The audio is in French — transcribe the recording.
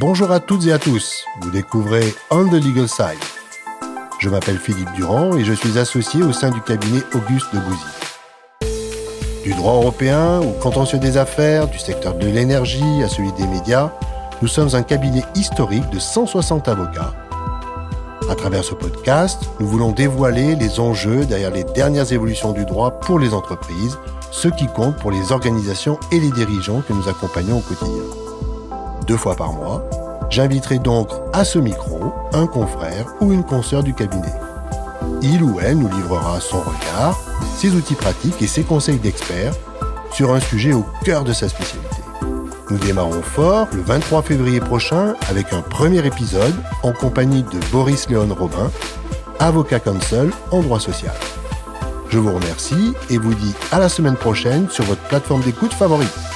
Bonjour à toutes et à tous, vous découvrez On the Legal Side. Je m'appelle Philippe Durand et je suis associé au sein du cabinet Auguste de Bouzy. Du droit européen au contentieux des affaires, du secteur de l'énergie à celui des médias, nous sommes un cabinet historique de 160 avocats. À travers ce podcast, nous voulons dévoiler les enjeux derrière les dernières évolutions du droit pour les entreprises, ce qui compte pour les organisations et les dirigeants que nous accompagnons au quotidien. Deux fois par mois, j'inviterai donc à ce micro un confrère ou une consoeur du cabinet. Il ou elle nous livrera son regard, ses outils pratiques et ses conseils d'experts sur un sujet au cœur de sa spécialité. Nous démarrons fort le 23 février prochain avec un premier épisode en compagnie de Boris Léon Robin, avocat counsel en droit social. Je vous remercie et vous dis à la semaine prochaine sur votre plateforme d'écoute favorite.